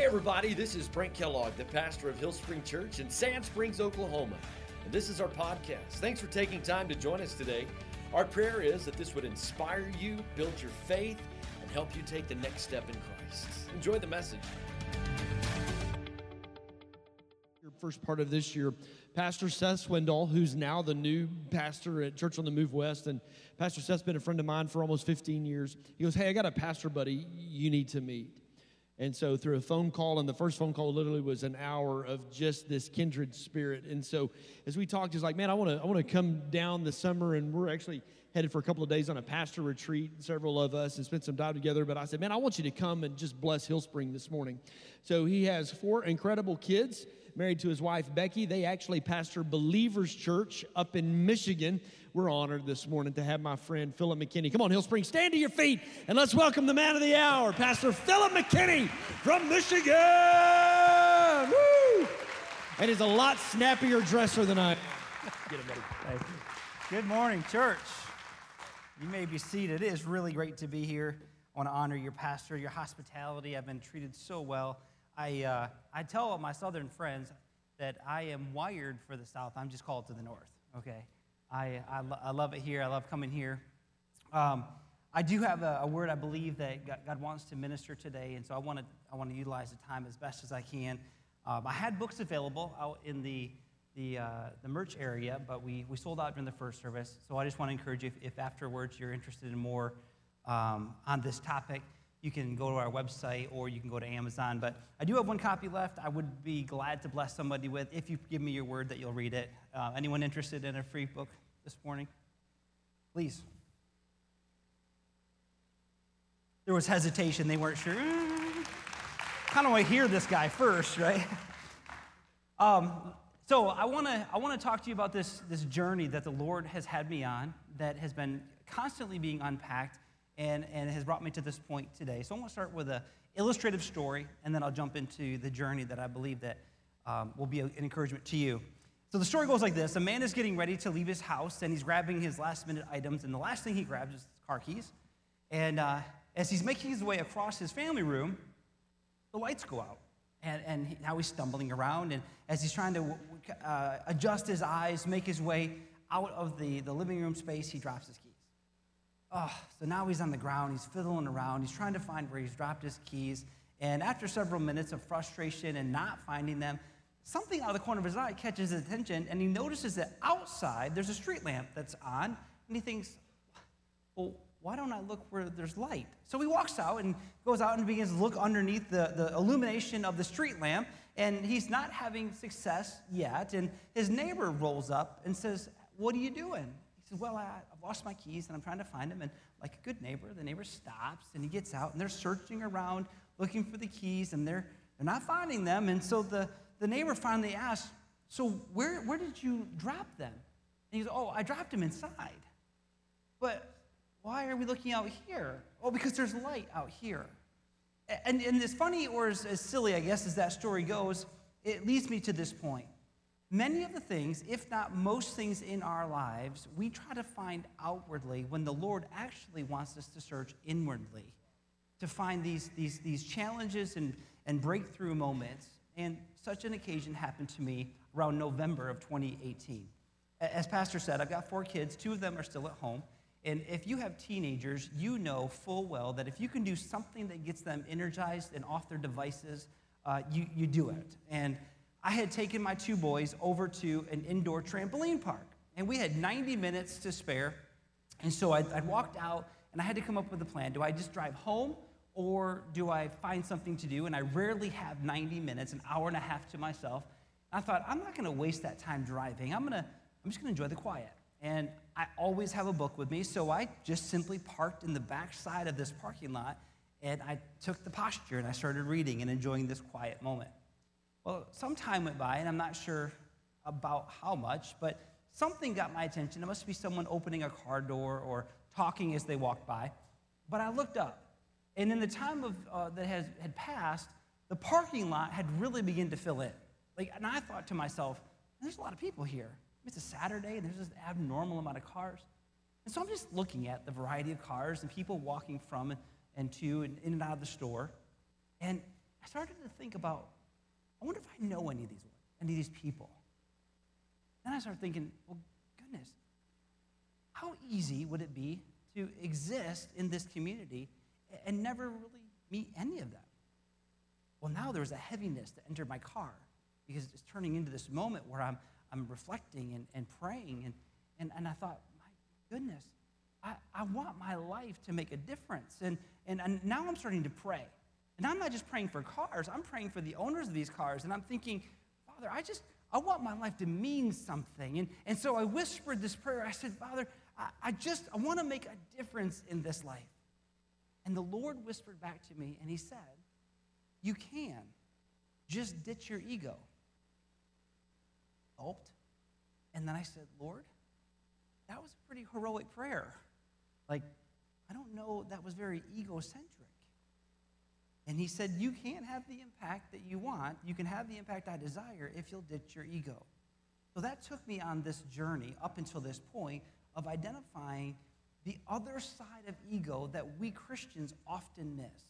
Hey, everybody, this is Brent Kellogg, the pastor of Hill Spring Church in Sand Springs, Oklahoma. And this is our podcast. Thanks for taking time to join us today. Our prayer is that this would inspire you, build your faith, and help you take the next step in Christ. Enjoy the message. Your First part of this year, Pastor Seth Swindoll, who's now the new pastor at Church on the Move West, and Pastor Seth's been a friend of mine for almost 15 years. He goes, Hey, I got a pastor buddy you need to meet. And so through a phone call, and the first phone call literally was an hour of just this kindred spirit. And so as we talked, he's like, man, I want to I want to come down this summer, and we're actually headed for a couple of days on a pastor retreat, several of us, and spend some time together. But I said, man, I want you to come and just bless Hillspring this morning. So he has four incredible kids married to his wife Becky. They actually pastor Believers Church up in Michigan. We're honored this morning to have my friend Philip McKinney. Come on, Hillspring, stand to your feet and let's welcome the man of the hour, Pastor Philip McKinney from Michigan. Woo! And he's a lot snappier dresser than I am. Get him, buddy. Good morning, church. You may be seated. It is really great to be here. I want to honor your pastor, your hospitality. I've been treated so well. I, uh, I tell my southern friends that I am wired for the south. I'm just called to the north, okay? I, I, lo- I love it here. I love coming here. Um, I do have a, a word I believe that God, God wants to minister today, and so I want to I want to utilize the time as best as I can. Um, I had books available out in the the, uh, the merch area, but we, we sold out during the first service. So I just want to encourage you, if, if afterwards you're interested in more um, on this topic, you can go to our website or you can go to Amazon. But I do have one copy left. I would be glad to bless somebody with if you give me your word that you'll read it. Uh, anyone interested in a free book this morning? Please. There was hesitation. They weren't sure. kind of want to hear this guy first, right? Um, so I want to I want to talk to you about this this journey that the Lord has had me on that has been constantly being unpacked and and has brought me to this point today. So I want to start with an illustrative story, and then I'll jump into the journey that I believe that um, will be an encouragement to you. So the story goes like this: A man is getting ready to leave his house, and he's grabbing his last minute items, and the last thing he grabs is his car keys. And uh, as he's making his way across his family room, the lights go out. And, and he- now he's stumbling around, and as he's trying to uh, adjust his eyes, make his way out of the, the living room space, he drops his keys. Oh, so now he's on the ground, he's fiddling around, he's trying to find where he's dropped his keys. And after several minutes of frustration and not finding them, something out of the corner of his eye catches his attention, and he notices that outside there's a street lamp that's on, and he thinks, well, why don't I look where there's light? So he walks out and goes out and begins to look underneath the, the illumination of the street lamp, and he's not having success yet. And his neighbor rolls up and says, What are you doing? Says, Well, I, I've lost my keys and I'm trying to find them. And like a good neighbor, the neighbor stops and he gets out and they're searching around looking for the keys and they're, they're not finding them. And so the, the neighbor finally asks, So where, where did you drop them? And he goes, Oh, I dropped them inside. But why are we looking out here? Oh, because there's light out here. And, and as funny or as, as silly, I guess, as that story goes, it leads me to this point. Many of the things, if not most things in our lives, we try to find outwardly when the Lord actually wants us to search inwardly to find these, these, these challenges and, and breakthrough moments. And such an occasion happened to me around November of 2018. As Pastor said, I've got four kids, two of them are still at home. And if you have teenagers, you know full well that if you can do something that gets them energized and off their devices, uh, you, you do it. And I had taken my two boys over to an indoor trampoline park, and we had 90 minutes to spare. And so I, I walked out, and I had to come up with a plan. Do I just drive home, or do I find something to do? And I rarely have 90 minutes, an hour and a half to myself. I thought, I'm not to waste that time driving. I'm, gonna, I'm just to enjoy the quiet. And I always have a book with me, so I just simply parked in the back side of this parking lot, and I took the posture and I started reading and enjoying this quiet moment. Well, some time went by, and I'm not sure about how much, but something got my attention. It must be someone opening a car door or talking as they walked by. But I looked up, and in the time of, uh, that has, had passed, the parking lot had really begun to fill in. Like, and I thought to myself, there's a lot of people here. It's a Saturday, and there's this abnormal amount of cars. And so I'm just looking at the variety of cars and people walking from and to and in and out of the store. And I started to think about, I wonder if I know any of these, any of these people. Then I started thinking, well, goodness, how easy would it be to exist in this community and never really meet any of them? Well, now there was a heaviness that entered my car because it's turning into this moment where I'm, I'm reflecting and, and praying. And, and, and I thought, my goodness, I, I want my life to make a difference. And, and, and now I'm starting to pray. And I'm not just praying for cars, I'm praying for the owners of these cars. And I'm thinking, Father, I just, I want my life to mean something. And, and so I whispered this prayer. I said, Father, I, I just, I want to make a difference in this life. And the Lord whispered back to me, and He said, You can. Just ditch your ego. Gulped. And then I said, Lord, that was a pretty heroic prayer. Like, I don't know that was very egocentric. And he said, You can't have the impact that you want. You can have the impact I desire if you'll ditch your ego. So that took me on this journey up until this point of identifying the other side of ego that we Christians often miss.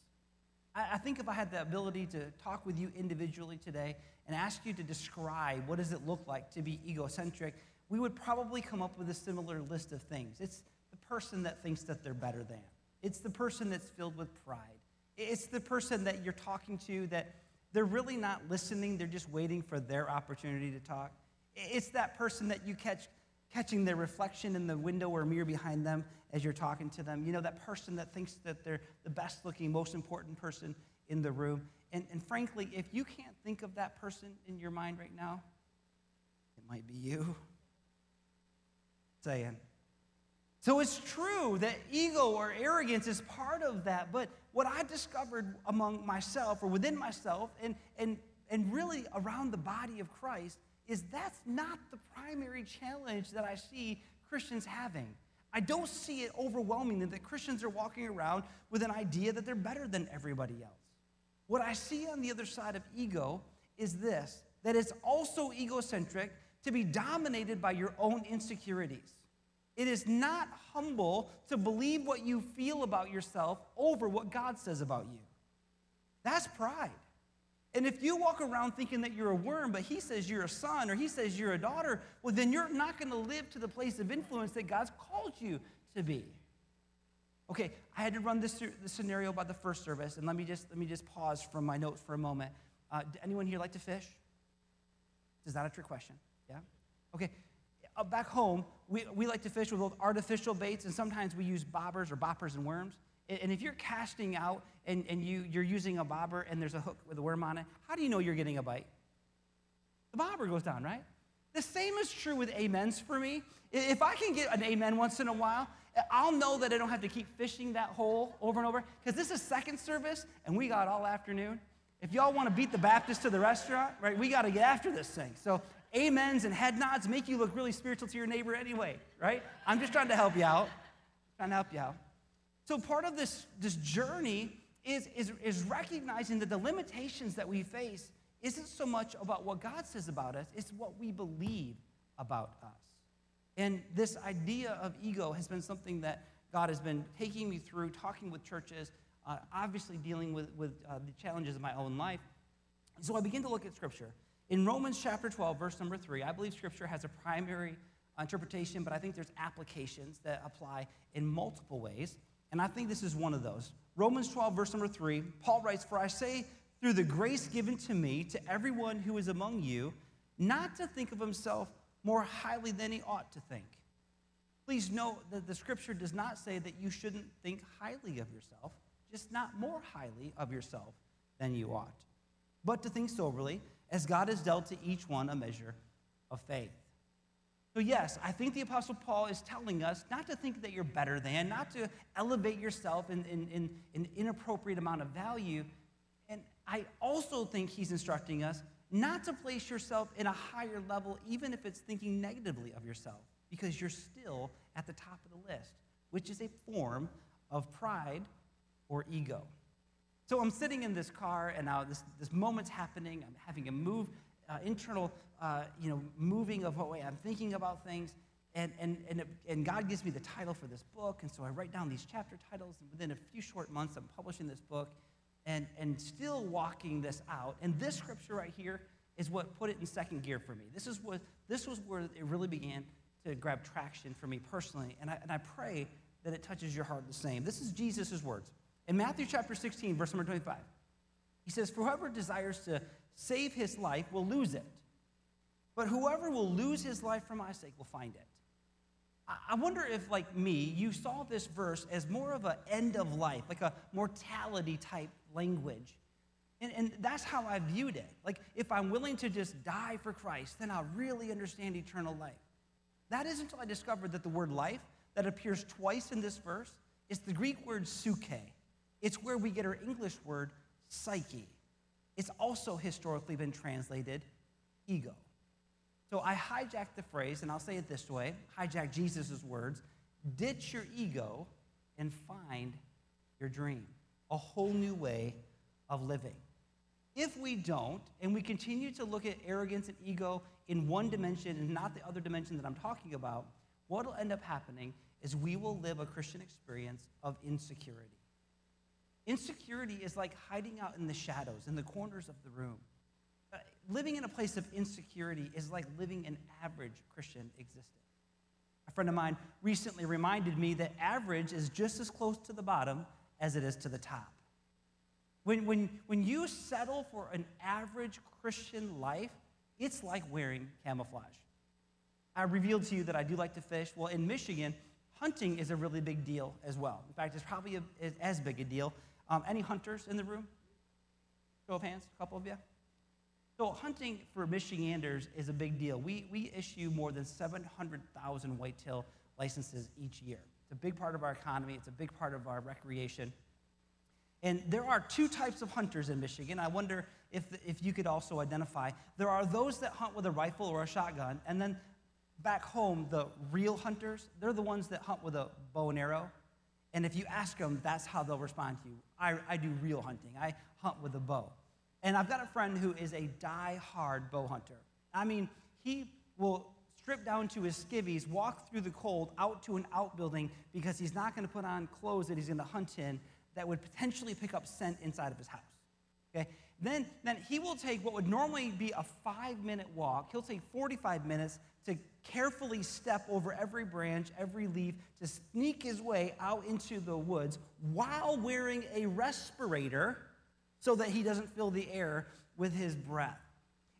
I, I think if I had the ability to talk with you individually today and ask you to describe what does it look like to be egocentric, we would probably come up with a similar list of things. It's the person that thinks that they're better than. It's the person that's filled with pride. It's the person that you're talking to that they're really not listening, they're just waiting for their opportunity to talk. It's that person that you catch catching their reflection in the window or mirror behind them as you're talking to them. You know, that person that thinks that they're the best looking, most important person in the room. And, and frankly, if you can't think of that person in your mind right now, it might be you. Saying. So it's true that ego or arrogance is part of that. But what I discovered among myself or within myself and, and, and really around the body of Christ is that's not the primary challenge that I see Christians having. I don't see it overwhelmingly that Christians are walking around with an idea that they're better than everybody else. What I see on the other side of ego is this that it's also egocentric to be dominated by your own insecurities. It is not humble to believe what you feel about yourself over what God says about you. That's pride. And if you walk around thinking that you're a worm, but he says you're a son or he says you're a daughter, well, then you're not going to live to the place of influence that God's called you to be. Okay, I had to run this, this scenario about the first service, and let me just, let me just pause from my notes for a moment. Uh, anyone here like to fish? Is that a trick question? Yeah? Okay, Uh, back home, we, we like to fish with both artificial baits, and sometimes we use bobbers or boppers and worms. And if you're casting out and, and you, you're using a bobber and there's a hook with a worm on it, how do you know you're getting a bite? The bobber goes down, right? The same is true with amens for me. If I can get an amen once in a while, I'll know that I don't have to keep fishing that hole over and over because this is second service and we got all afternoon. If y'all want to beat the Baptist to the restaurant, right, we got to get after this thing. So amens and head nods make you look really spiritual to your neighbor anyway, right? I'm just trying to help you out. Trying to help you out. So part of this, this journey is, is, is recognizing that the limitations that we face isn't so much about what God says about us, it's what we believe about us. And this idea of ego has been something that God has been taking me through, talking with churches, uh, obviously dealing with, with uh, the challenges of my own life. So I begin to look at Scripture. In Romans chapter 12, verse number 3, I believe Scripture has a primary interpretation, but I think there's applications that apply in multiple ways. And I think this is one of those. Romans 12, verse number 3, Paul writes, For I say, through the grace given to me, to everyone who is among you, not to think of himself more highly than he ought to think. Please note that the scripture does not say that you shouldn't think highly of yourself, just not more highly of yourself than you ought, but to think soberly, as God has dealt to each one a measure of faith. So, yes, I think the Apostle Paul is telling us not to think that you're better than, not to elevate yourself in, in, in, in inappropriate amount of value. And I also think he's instructing us not to place yourself in a higher level, even if it's thinking negatively of yourself, because you're still at the top of the list, which is a form of pride or ego. So I'm sitting in this car, and now this, this moment's happening. I'm having a move uh, internal, uh, you know, moving of what way I'm thinking about things. And, and, and, it, and God gives me the title for this book. And so I write down these chapter titles. And within a few short months, I'm publishing this book. and, and still walking this out. And this scripture right here is what put it in second gear for me. This, is what, this was where it really began to grab traction for me personally. And I, and I pray that it touches your heart the same. This is Jesus' words. In Matthew chapter 16, verse number 25, he says, For whoever desires to save his life will lose it. But whoever will lose his life for my sake will find it. I wonder if, like me, you saw this verse as more of an end of life, like a mortality type language. And, and that's how I viewed it. Like, if I'm willing to just die for Christ, then I'll really understand eternal life. That is until I discovered that the word life that appears twice in this verse is the Greek word psuche. It's where we get our English word psyche. It's also historically been translated ego. So I hijacked the phrase, and I'll say it this way hijack Jesus' words ditch your ego and find your dream, a whole new way of living. If we don't, and we continue to look at arrogance and ego in one dimension and not the other dimension that I'm talking about, what will end up happening is we will live a Christian experience of insecurity. Insecurity is like hiding out in the shadows, in the corners of the room. Uh, living in a place of insecurity is like living an average Christian existence. A friend of mine recently reminded me that average is just as close to the bottom as it is to the top. When, when, when you settle for an average Christian life, it's like wearing camouflage. I revealed to you that I do like to fish. Well, in Michigan, hunting is a really big deal as well. In fact, it's probably a, as big a deal. Um, any hunters in the room? Show of hands, a couple of you. So, hunting for Michiganders is a big deal. We, we issue more than 700,000 whitetail licenses each year. It's a big part of our economy, it's a big part of our recreation. And there are two types of hunters in Michigan. I wonder if, if you could also identify. There are those that hunt with a rifle or a shotgun, and then back home, the real hunters, they're the ones that hunt with a bow and arrow. And if you ask them, that's how they'll respond to you. I, I do real hunting, I hunt with a bow. And I've got a friend who is a die-hard bow hunter. I mean, he will strip down to his skivvies, walk through the cold out to an outbuilding because he's not going to put on clothes that he's going to hunt in that would potentially pick up scent inside of his house. Okay? Then, then he will take what would normally be a five minute walk, he'll take 45 minutes to carefully step over every branch, every leaf, to sneak his way out into the woods while wearing a respirator so that he doesn't fill the air with his breath.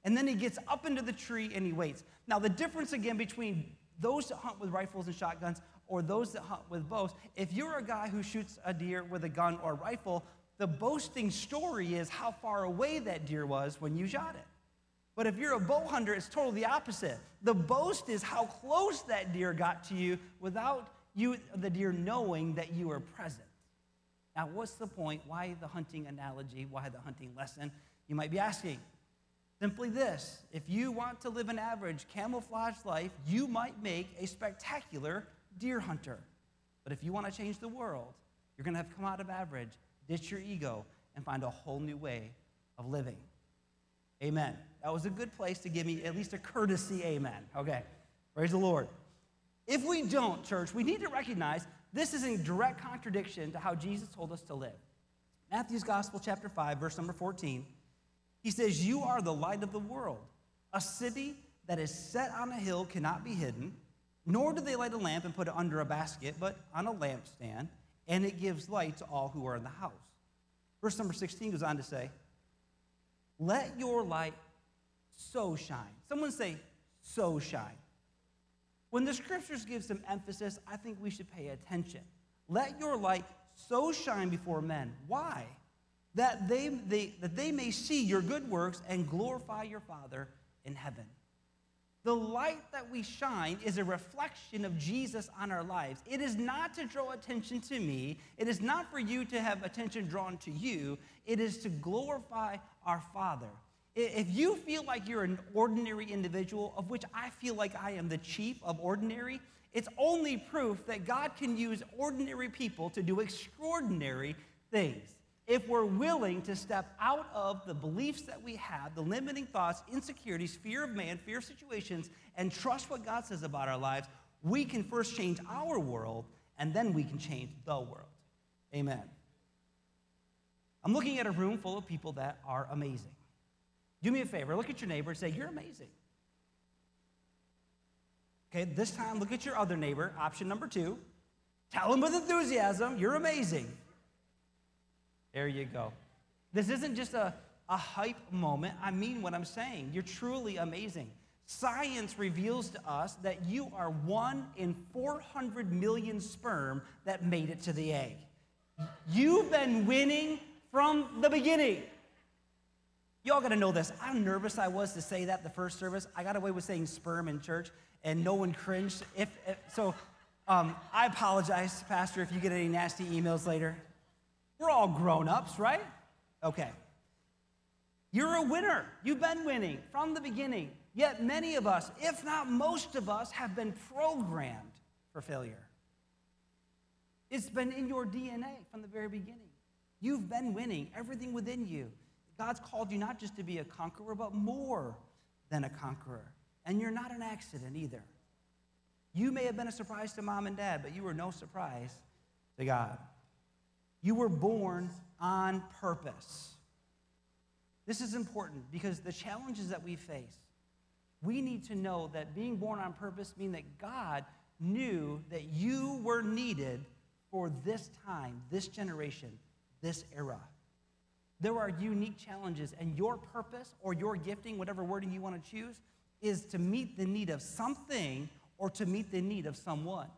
And then he gets up into the tree and he waits. Now, the difference again between those that hunt with rifles and shotguns or those that hunt with bows, if you're a guy who shoots a deer with a gun or rifle, the boasting story is how far away that deer was when you shot it. But if you're a bow hunter, it's totally the opposite. The boast is how close that deer got to you without you, the deer knowing that you were present. Now, what's the point? Why the hunting analogy? Why the hunting lesson? You might be asking. Simply this if you want to live an average camouflage life, you might make a spectacular deer hunter. But if you want to change the world, you're going to have to come out of average, ditch your ego, and find a whole new way of living. Amen. That was a good place to give me at least a courtesy amen. Okay. Praise the Lord. If we don't, church, we need to recognize this is in direct contradiction to how Jesus told us to live. Matthew's Gospel, chapter 5, verse number 14. He says, You are the light of the world. A city that is set on a hill cannot be hidden, nor do they light a lamp and put it under a basket, but on a lampstand, and it gives light to all who are in the house. Verse number 16 goes on to say, Let your light so shine. Someone say, so shine. When the scriptures give some emphasis, I think we should pay attention. Let your light so shine before men. Why? That they, they, that they may see your good works and glorify your Father in heaven. The light that we shine is a reflection of Jesus on our lives. It is not to draw attention to me. It is not for you to have attention drawn to you. It is to glorify our Father. If you feel like you're an ordinary individual, of which I feel like I am the chief of ordinary, it's only proof that God can use ordinary people to do extraordinary things. If we're willing to step out of the beliefs that we have, the limiting thoughts, insecurities, fear of man, fear of situations, and trust what God says about our lives, we can first change our world and then we can change the world. Amen. I'm looking at a room full of people that are amazing. Do me a favor, look at your neighbor and say, You're amazing. Okay, this time look at your other neighbor, option number two. Tell him with enthusiasm, You're amazing. There you go. This isn't just a, a hype moment. I mean what I'm saying. You're truly amazing. Science reveals to us that you are one in 400 million sperm that made it to the egg. You've been winning from the beginning. Y'all gotta know this. How nervous I was to say that the first service. I got away with saying sperm in church, and no one cringed. If, if so, um, I apologize, Pastor, if you get any nasty emails later. We're all grown ups, right? Okay. You're a winner. You've been winning from the beginning. Yet many of us, if not most of us, have been programmed for failure. It's been in your DNA from the very beginning. You've been winning, everything within you. God's called you not just to be a conqueror, but more than a conqueror. And you're not an accident either. You may have been a surprise to mom and dad, but you were no surprise to God. You were born on purpose. This is important because the challenges that we face, we need to know that being born on purpose means that God knew that you were needed for this time, this generation, this era. There are unique challenges, and your purpose or your gifting, whatever wording you want to choose, is to meet the need of something or to meet the need of someone.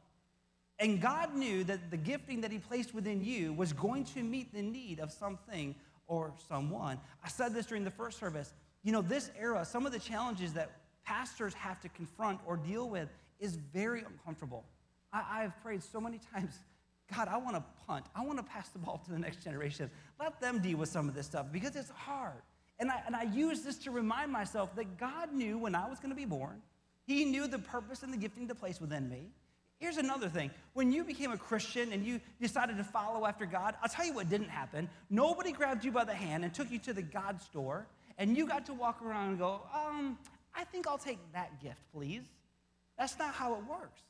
And God knew that the gifting that He placed within you was going to meet the need of something or someone. I said this during the first service. You know, this era, some of the challenges that pastors have to confront or deal with is very uncomfortable. I, have prayed so many times God, I want to punt. I want to pass the ball to the next generation. Let them deal with some of this stuff because it's hard. And I, and I use this to remind myself that God knew when I was going to be born, He knew the purpose and the gifting to place within me. Here's another thing. When you became a Christian and you decided to follow after God, I'll tell you what didn't happen. Nobody grabbed you by the hand and took you to the God store, and you got to walk around and go, um, I think I'll take that gift, please. That's not how it works.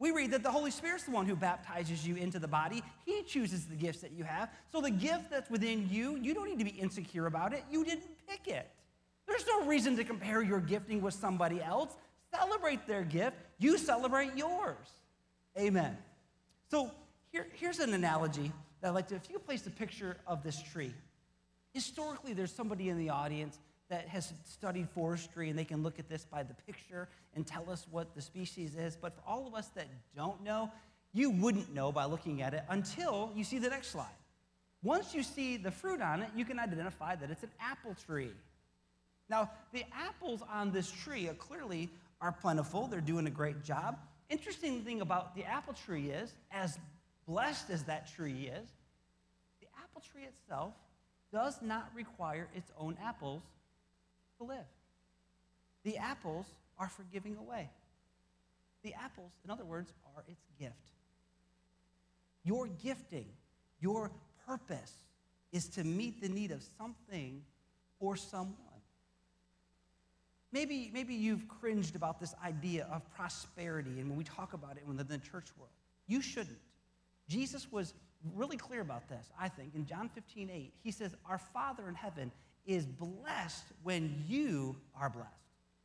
We read that the Holy Spirit's the one who baptizes you into the body. He chooses the gifts that you have. So the gift that's within you, you don't need to be insecure about it. You didn't pick it. There's no reason to compare your gifting with somebody else. Celebrate their gift. You celebrate yours. Amen. So here, here's an analogy that I like to, if you place a picture of this tree, historically there's somebody in the audience that has studied forestry and they can look at this by the picture and tell us what the species is. But for all of us that don't know, you wouldn't know by looking at it until you see the next slide. Once you see the fruit on it, you can identify that it's an apple tree. Now, the apples on this tree are clearly are plentiful. They're doing a great job. Interesting thing about the apple tree is, as blessed as that tree is, the apple tree itself does not require its own apples to live. The apples are for giving away. The apples, in other words, are its gift. Your gifting, your purpose is to meet the need of something or someone. Maybe, maybe you've cringed about this idea of prosperity, and when we talk about it in the church world, you shouldn't. Jesus was really clear about this, I think. In John 15, 8, he says, Our Father in heaven is blessed when you are blessed.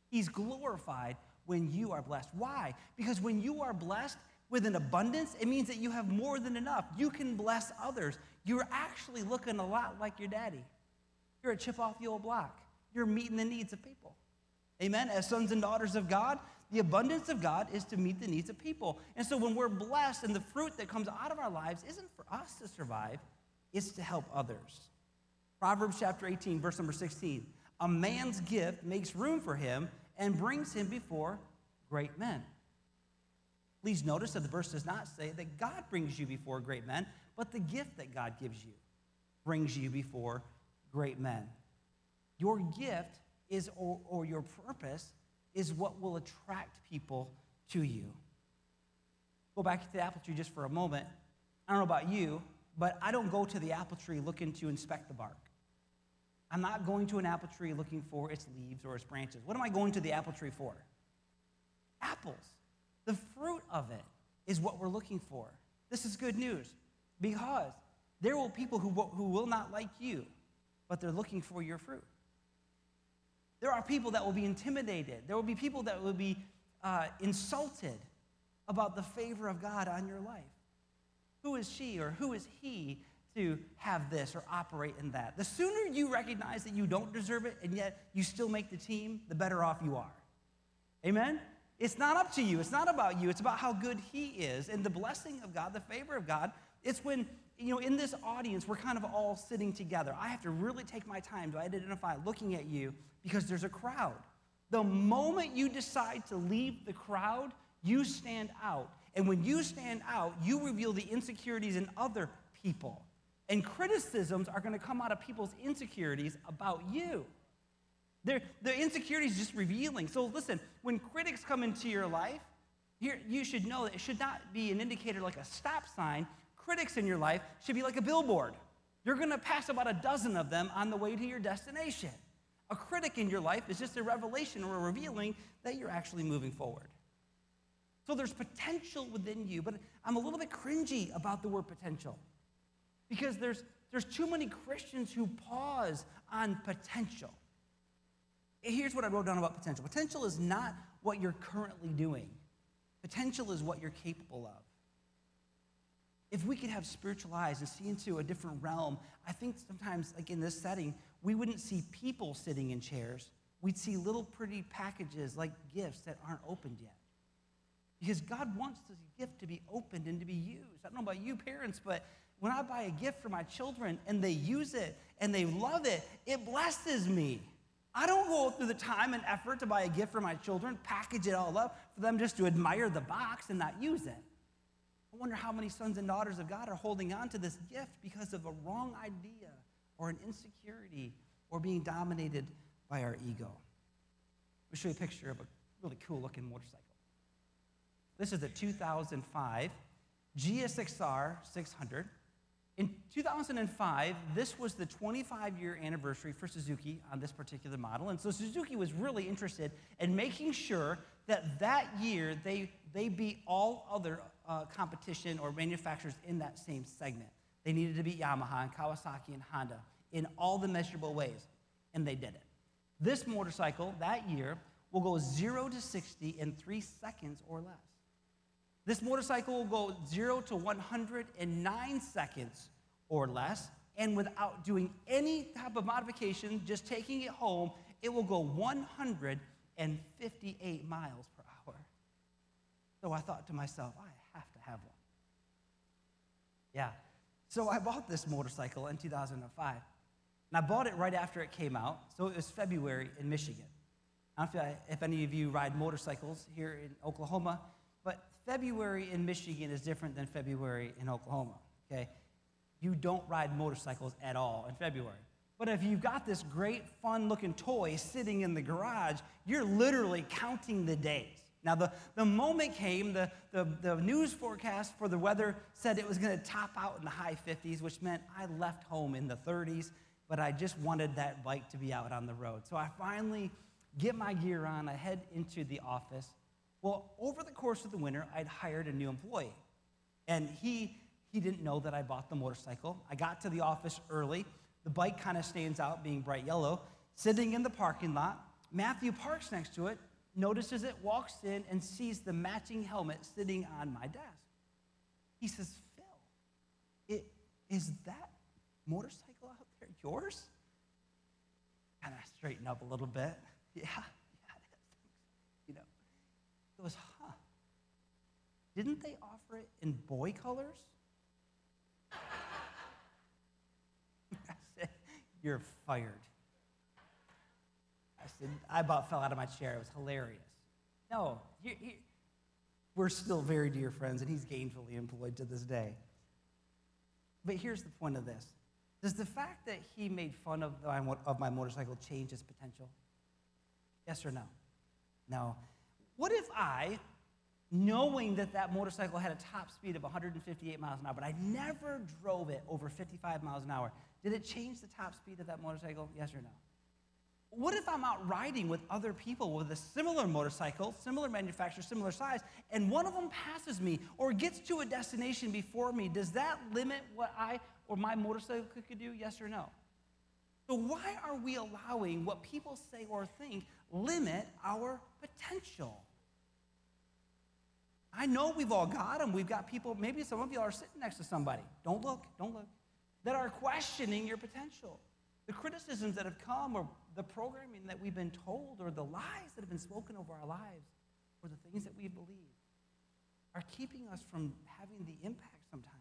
He's glorified when you are blessed. Why? Because when you are blessed with an abundance, it means that you have more than enough. You can bless others. You're actually looking a lot like your daddy. You're a chip off the old block. You're meeting the needs of people. Amen. As sons and daughters of God, the abundance of God is to meet the needs of people. And so when we're blessed and the fruit that comes out of our lives isn't for us to survive, it's to help others. Proverbs chapter 18, verse number 16. A man's gift makes room for him and brings him before great men. Please notice that the verse does not say that God brings you before great men, but the gift that God gives you brings you before great men. Your gift is, or, or your purpose, is what will attract people to you. Go back to the apple tree just for a moment. I don't know about you, but I don't go to the apple tree looking to inspect the bark. I'm not going to an apple tree looking for its leaves or its branches. What am I going to the apple tree for? Apples. The fruit of it is what we're looking for. This is good news because There will be people who, who will not like you, but they're looking for your fruit. There are people that will be intimidated. There will be people that will be uh, insulted about the favor of God on your life. Who is she or who is he to have this or operate in that? The sooner you recognize that you don't deserve it and yet you still make the team, the better off you are. Amen? It's not up to you. It's not about you. It's about how good he is and the blessing of God, the favor of God. It's when, you know, in this audience, we're kind of all sitting together. I have to really take my time to identify looking at you because there's a crowd. The moment you decide to leave the crowd, you stand out. And when you stand out, you reveal the insecurities in other people. And criticisms are going to come out of people's insecurities about you. Their, their insecurity is just revealing. So listen, when critics come into your life, here, you should know that it should not be an indicator like a stop sign. Critics in your life should be like a billboard. You're going to pass about a dozen of them on the way to your destination. A critic in your life is just a revelation or a revealing that you're actually moving forward. So there's potential within you, but I'm a little bit cringy about the word potential because there's, there's too many Christians who pause on potential. Here's what I wrote down about potential potential is not what you're currently doing, potential is what you're capable of. If we could have spiritual eyes and see into a different realm, I think sometimes, like in this setting, we wouldn't see people sitting in chairs. We'd see little pretty packages like gifts that aren't opened yet. Because God wants this gift to be opened and to be used. I don't know about you parents, but when I buy a gift for my children and they use it and they love it, it blesses me. I don't go through the time and effort to buy a gift for my children, package it all up for them just to admire the box and not use it. I wonder how many sons and daughters of God are holding on to this gift because of a wrong idea or an insecurity or being dominated by our ego. Let me show you a picture of a really cool looking motorcycle. This is a 2005 GSXR 600. In 2005, this was the 25 year anniversary for Suzuki on this particular model. And so Suzuki was really interested in making sure that that year they, they beat all other uh, competition or manufacturers in that same segment. They needed to beat Yamaha and Kawasaki and Honda in all the measurable ways, and they did it. This motorcycle that year will go 0 to 60 in three seconds or less. This motorcycle will go 0 to 109 seconds or less, and without doing any type of modification, just taking it home, it will go 158 miles per hour. So I thought to myself, I have to have one. Yeah. So I bought this motorcycle in 2005. And I bought it right after it came out. So it was February in Michigan. I don't know if, I, if any of you ride motorcycles here in Oklahoma, February in Michigan is different than February in Oklahoma, okay? You don't ride motorcycles at all in February. But if you've got this great, fun looking toy sitting in the garage, you're literally counting the days. Now, the, the moment came, the, the, the news forecast for the weather said it was going to top out in the high 50s, which meant I left home in the 30s, but I just wanted that bike to be out on the road. So I finally get my gear on, I head into the office. Well, over the course of the winter, I'd hired a new employee, and he, he didn't know that I bought the motorcycle. I got to the office early. The bike kind of stands out, being bright yellow. Sitting in the parking lot, Matthew parks next to it, notices it, walks in, and sees the matching helmet sitting on my desk. He says, Phil, it, is that motorcycle out there yours? Kind of straighten up a little bit. Yeah, yeah, it is. You know, he goes, huh? Didn't they offer it in boy colors? I said, You're fired. I said, I about fell out of my chair. It was hilarious. No, we're still very dear friends, and he's gainfully employed to this day. But here's the point of this Does the fact that he made fun of of my motorcycle change his potential? Yes or no? No. What if I, knowing that that motorcycle had a top speed of 158 miles an hour, but I never drove it over 55 miles an hour, did it change the top speed of that motorcycle? Yes or no? What if I'm out riding with other people with a similar motorcycle, similar manufacturer, similar size, and one of them passes me or gets to a destination before me? Does that limit what I or my motorcycle could do? Yes or no? So, why are we allowing what people say or think limit our potential? I know we've all got them. We've got people, maybe some of you are sitting next to somebody. Don't look, don't look. That are questioning your potential. The criticisms that have come, or the programming that we've been told, or the lies that have been spoken over our lives, or the things that we believe, are keeping us from having the impact sometimes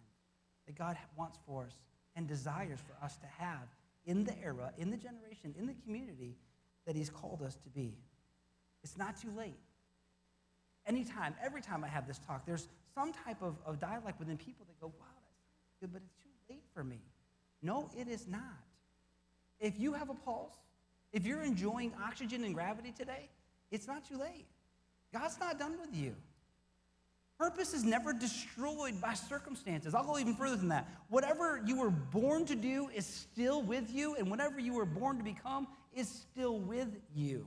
that God wants for us and desires for us to have in the era, in the generation, in the community that He's called us to be. It's not too late. Anytime, every time I have this talk, there's some type of, of dialect within people that go, wow, that's good, but it's too late for me. No, it is not. If you have a pulse, if you're enjoying oxygen and gravity today, it's not too late. God's not done with you. Purpose is never destroyed by circumstances. I'll go even further than that. Whatever you were born to do is still with you, and whatever you were born to become is still with you.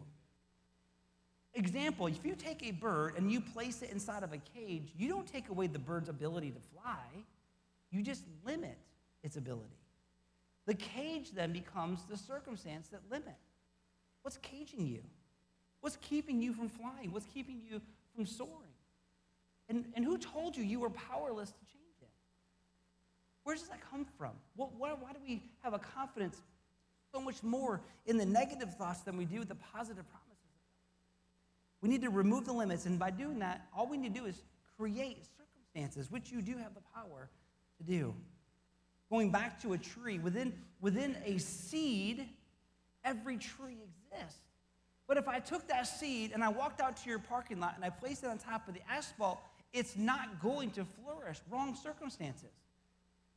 Example if you take a bird and you place it inside of a cage, you don't take away the bird's ability to fly, you just limit its ability. The cage then becomes the circumstance that limit. What's caging you? What's keeping you from flying? What's keeping you from soaring? And, and who told you you were powerless to change it? Where does that come from? What, why, why do we have a confidence so much more in the negative thoughts than we do with the positive promises? We need to remove the limits, and by doing that, all we need to do is create circumstances, which you do have the power to do. Going back to a tree, within, within a seed, every tree exists. But if I took that seed and I walked out to your parking lot and I placed it on top of the asphalt, it's not going to flourish. Wrong circumstances.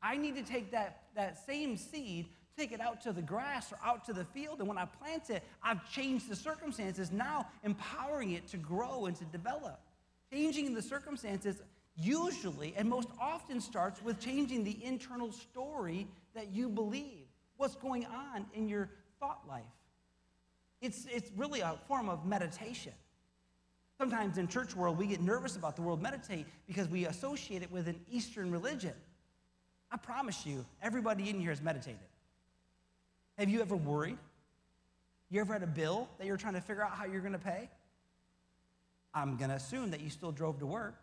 I need to take that, that same seed, take it out to the grass or out to the field, and when I plant it, I've changed the circumstances, now empowering it to grow and to develop. Changing the circumstances usually and most often starts with changing the internal story that you believe, what's going on in your thought life. It's, it's really a form of meditation. Sometimes in church world, we get nervous about the word meditate because we associate it with an Eastern religion. I promise you, everybody in here has meditated. Have you ever worried? You ever had a bill that you're trying to figure out how you're going to pay? I'm going to assume that you still drove to work.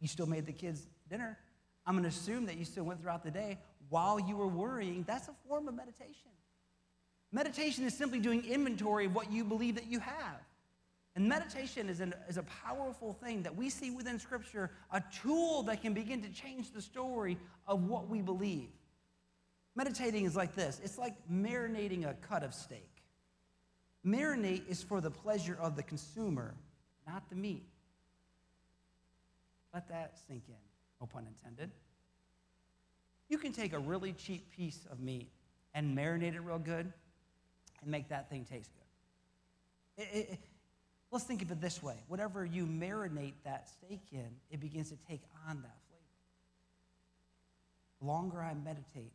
You still made the kids dinner. I'm going to assume that you still went throughout the day while you were worrying. That's a form of meditation. Meditation is simply doing inventory of what you believe that you have. And meditation is, an, is a powerful thing that we see within Scripture, a tool that can begin to change the story of what we believe. Meditating is like this it's like marinating a cut of steak. Marinate is for the pleasure of the consumer, not the meat. Let that sink in, no pun intended. You can take a really cheap piece of meat and marinate it real good and make that thing taste good. It, it, Let's think of it this way whatever you marinate that steak in, it begins to take on that flavor. The longer I meditate,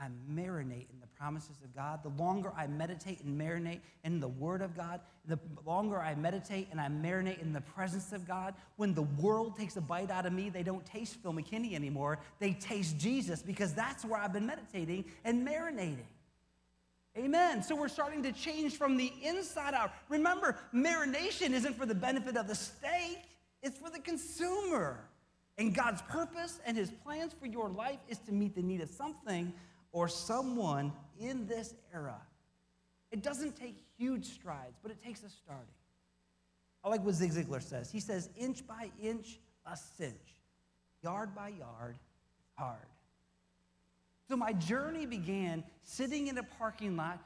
I marinate in the promises of God. The longer I meditate and marinate in the Word of God, the longer I meditate and I marinate in the presence of God, when the world takes a bite out of me, they don't taste Phil McKinney anymore. They taste Jesus because that's where I've been meditating and marinating. Amen. So we're starting to change from the inside out. Remember, marination isn't for the benefit of the steak, it's for the consumer. And God's purpose and his plans for your life is to meet the need of something or someone in this era. It doesn't take huge strides, but it takes a starting. I like what Zig Ziglar says. He says, inch by inch, a cinch. Yard by yard, hard. So my journey began sitting in a parking lot,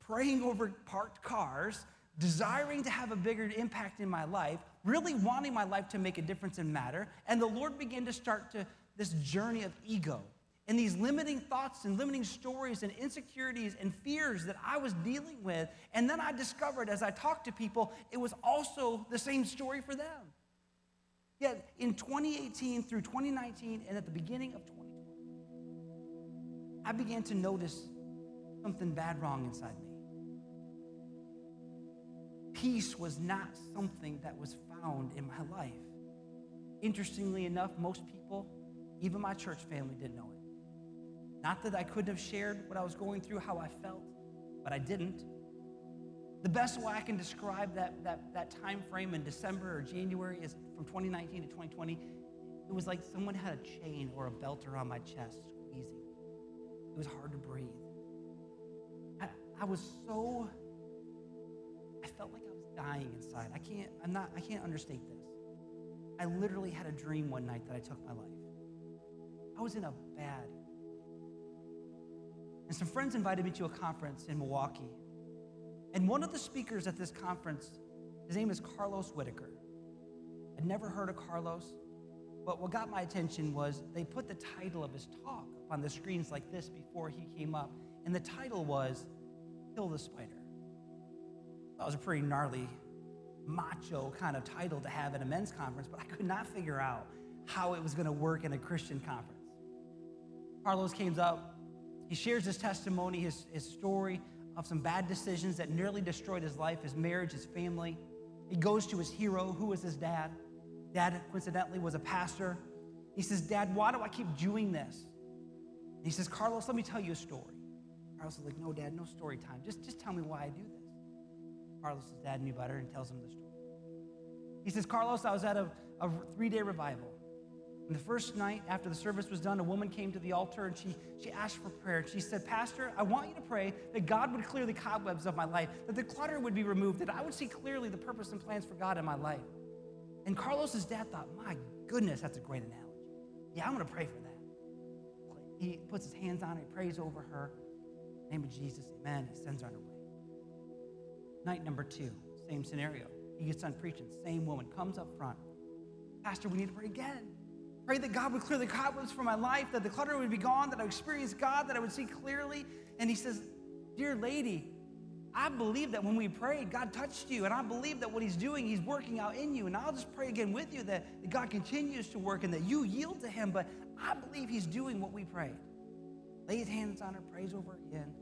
praying over parked cars, desiring to have a bigger impact in my life, really wanting my life to make a difference and matter. And the Lord began to start to this journey of ego and these limiting thoughts and limiting stories and insecurities and fears that I was dealing with. And then I discovered as I talked to people, it was also the same story for them. Yet in 2018 through 2019 and at the beginning of 2020, I began to notice something bad wrong inside me. Peace was not something that was found in my life. Interestingly enough, most people, even my church family, didn't know it. Not that I couldn't have shared what I was going through, how I felt, but I didn't. The best way I can describe that, that, that time frame in December or January is from 2019 to 2020. It was like someone had a chain or a belt around my chest, squeezing. It was hard to breathe. I, I was so, I felt like I was dying inside. I can't, I'm not, I can't understate this. I literally had a dream one night that I took my life. I was in a bad. And some friends invited me to a conference in Milwaukee. And one of the speakers at this conference, his name is Carlos Whittaker. I'd never heard of Carlos, but what got my attention was they put the title of his talk up on the screens like this before he came up. And the title was Kill the Spider. That was a pretty gnarly, macho kind of title to have at a men's conference, but I could not figure out how it was going to work in a Christian conference. Carlos came up, he shares his testimony, his, his story of some bad decisions that nearly destroyed his life, his marriage, his family. He goes to his hero, who was his dad. Dad, coincidentally, was a pastor. He says, Dad, why do I keep doing this? And he says, Carlos, let me tell you a story. Carlos is like, No, Dad, no story time. Just, just tell me why I do this. Carlos's dad knew better and tells him the story. He says, Carlos, I was at a, a three day revival. And the first night after the service was done, a woman came to the altar and she, she asked for prayer. She said, Pastor, I want you to pray that God would clear the cobwebs of my life, that the clutter would be removed, that I would see clearly the purpose and plans for God in my life. And Carlos's dad thought, my goodness, that's a great analogy. Yeah, I'm going to pray for that. He puts his hands on her, he prays over her. name of Jesus, amen. He sends her on her way. Night number two, same scenario. He gets done preaching, same woman comes up front. Pastor, we need to pray again. Pray that God would clear the cobwebs from my life, that the clutter would be gone, that I would experience God, that I would see clearly. And he says, Dear lady, I believe that when we prayed, God touched you. And I believe that what he's doing, he's working out in you. And I'll just pray again with you that, God continues to work and that you yield to him. But I believe he's doing what we prayed. Lays hands on her, prays over again,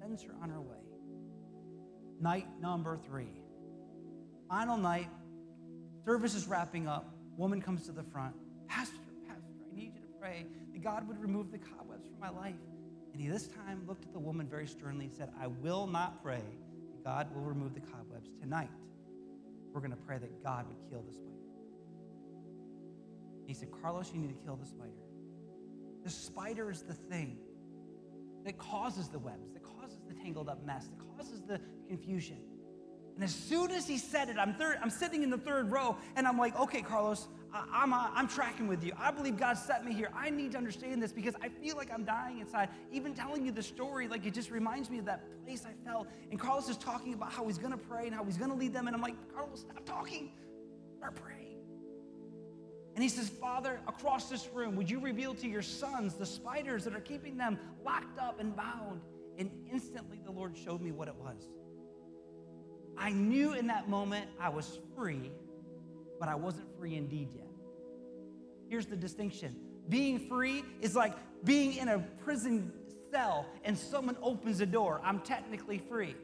sends her on her way. Night number three. Final night, service is wrapping up. Woman comes to the front. Pastor, pray that God would remove the cobwebs from my life. And he this time looked at the woman very sternly and said, I will not pray that God will remove the cobwebs tonight. We're going to pray that God would kill the spider. He said, Carlos, you need to kill the spider. The spider is the thing that causes the webs, that causes the tangled up mess, that causes the confusion. And as soon as he said it, I'm, third, I'm sitting in the third row, and I'm like, okay, Carlos, I, am I'm, uh, I'm tracking with you. I believe God set me here. I need to understand this because I feel like I'm dying inside. Even telling you the story, like it just reminds me of that place I felt. And Carlos is talking about how he's going to pray and how he's going to lead them. And I'm like, Carlos, stop talking. Start praying. And he says, Father, across this room, would you reveal to your sons the spiders that are keeping them locked up and bound? And instantly the Lord showed me what it was. I knew in that moment I was free, but I wasn't free indeed yet. Here's the distinction being free is like being in a prison cell and someone opens the door. I'm technically free,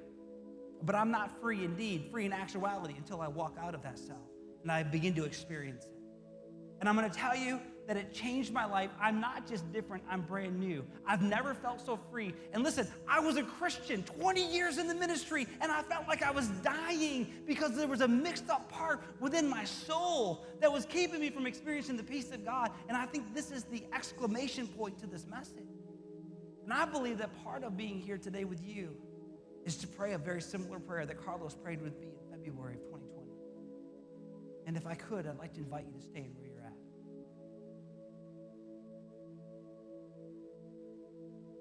but I'm not free indeed, free in actuality until I walk out of that cell and I begin to experience it. And I'm gonna tell you that it changed my life. I'm not just different, I'm brand new. I've never felt so free. And listen, I was a Christian 20 years in the ministry, and I felt like I was dying because there was a mixed up part within my soul that was keeping me from experiencing the peace of God. And I think this is the exclamation point to this message. And I believe that part of being here today with you is to pray a very similar prayer that Carlos prayed with me in February of 2020. And if I could, I'd like to invite you to stay and you're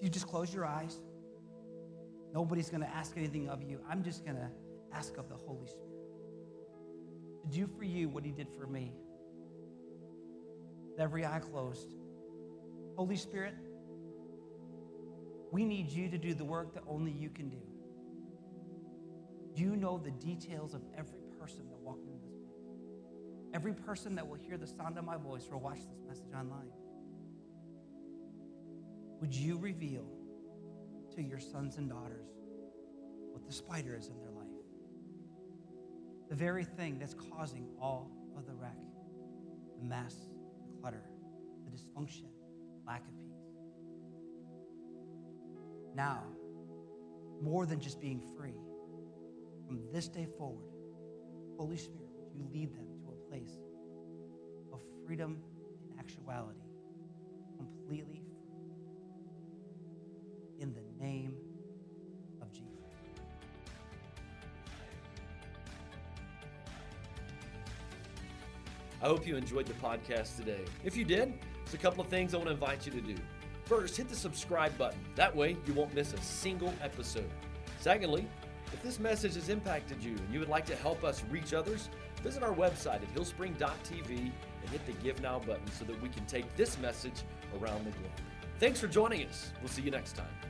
you just close your eyes. Nobody's going to ask anything of you. I'm just going to ask of the Holy Spirit to do for you what He did for me. With every eye closed. Holy Spirit, we need you to do the work that only you can do. You know the details of every person that walked into this place, every person that will hear the sound of my voice or watch this message online would you reveal to your sons and daughters what the spider is in their life? The very thing that's causing all of the wreck, the mess, the clutter, the dysfunction, lack of peace. now, more than just being free, from this day forward, Holy Spirit, would you lead them to a place of freedom in actuality, completely name of Jesus. I hope you enjoyed the podcast today. If you did, there's a couple of things I want to invite you to do. First, hit the subscribe button. That way, you won't miss a single episode. Secondly, if this message has impacted you and you would like to help us reach others, visit our website at hillspring.tv and hit the Give Now button so that we can take this message around the globe. Thanks for joining us. We'll see you next time.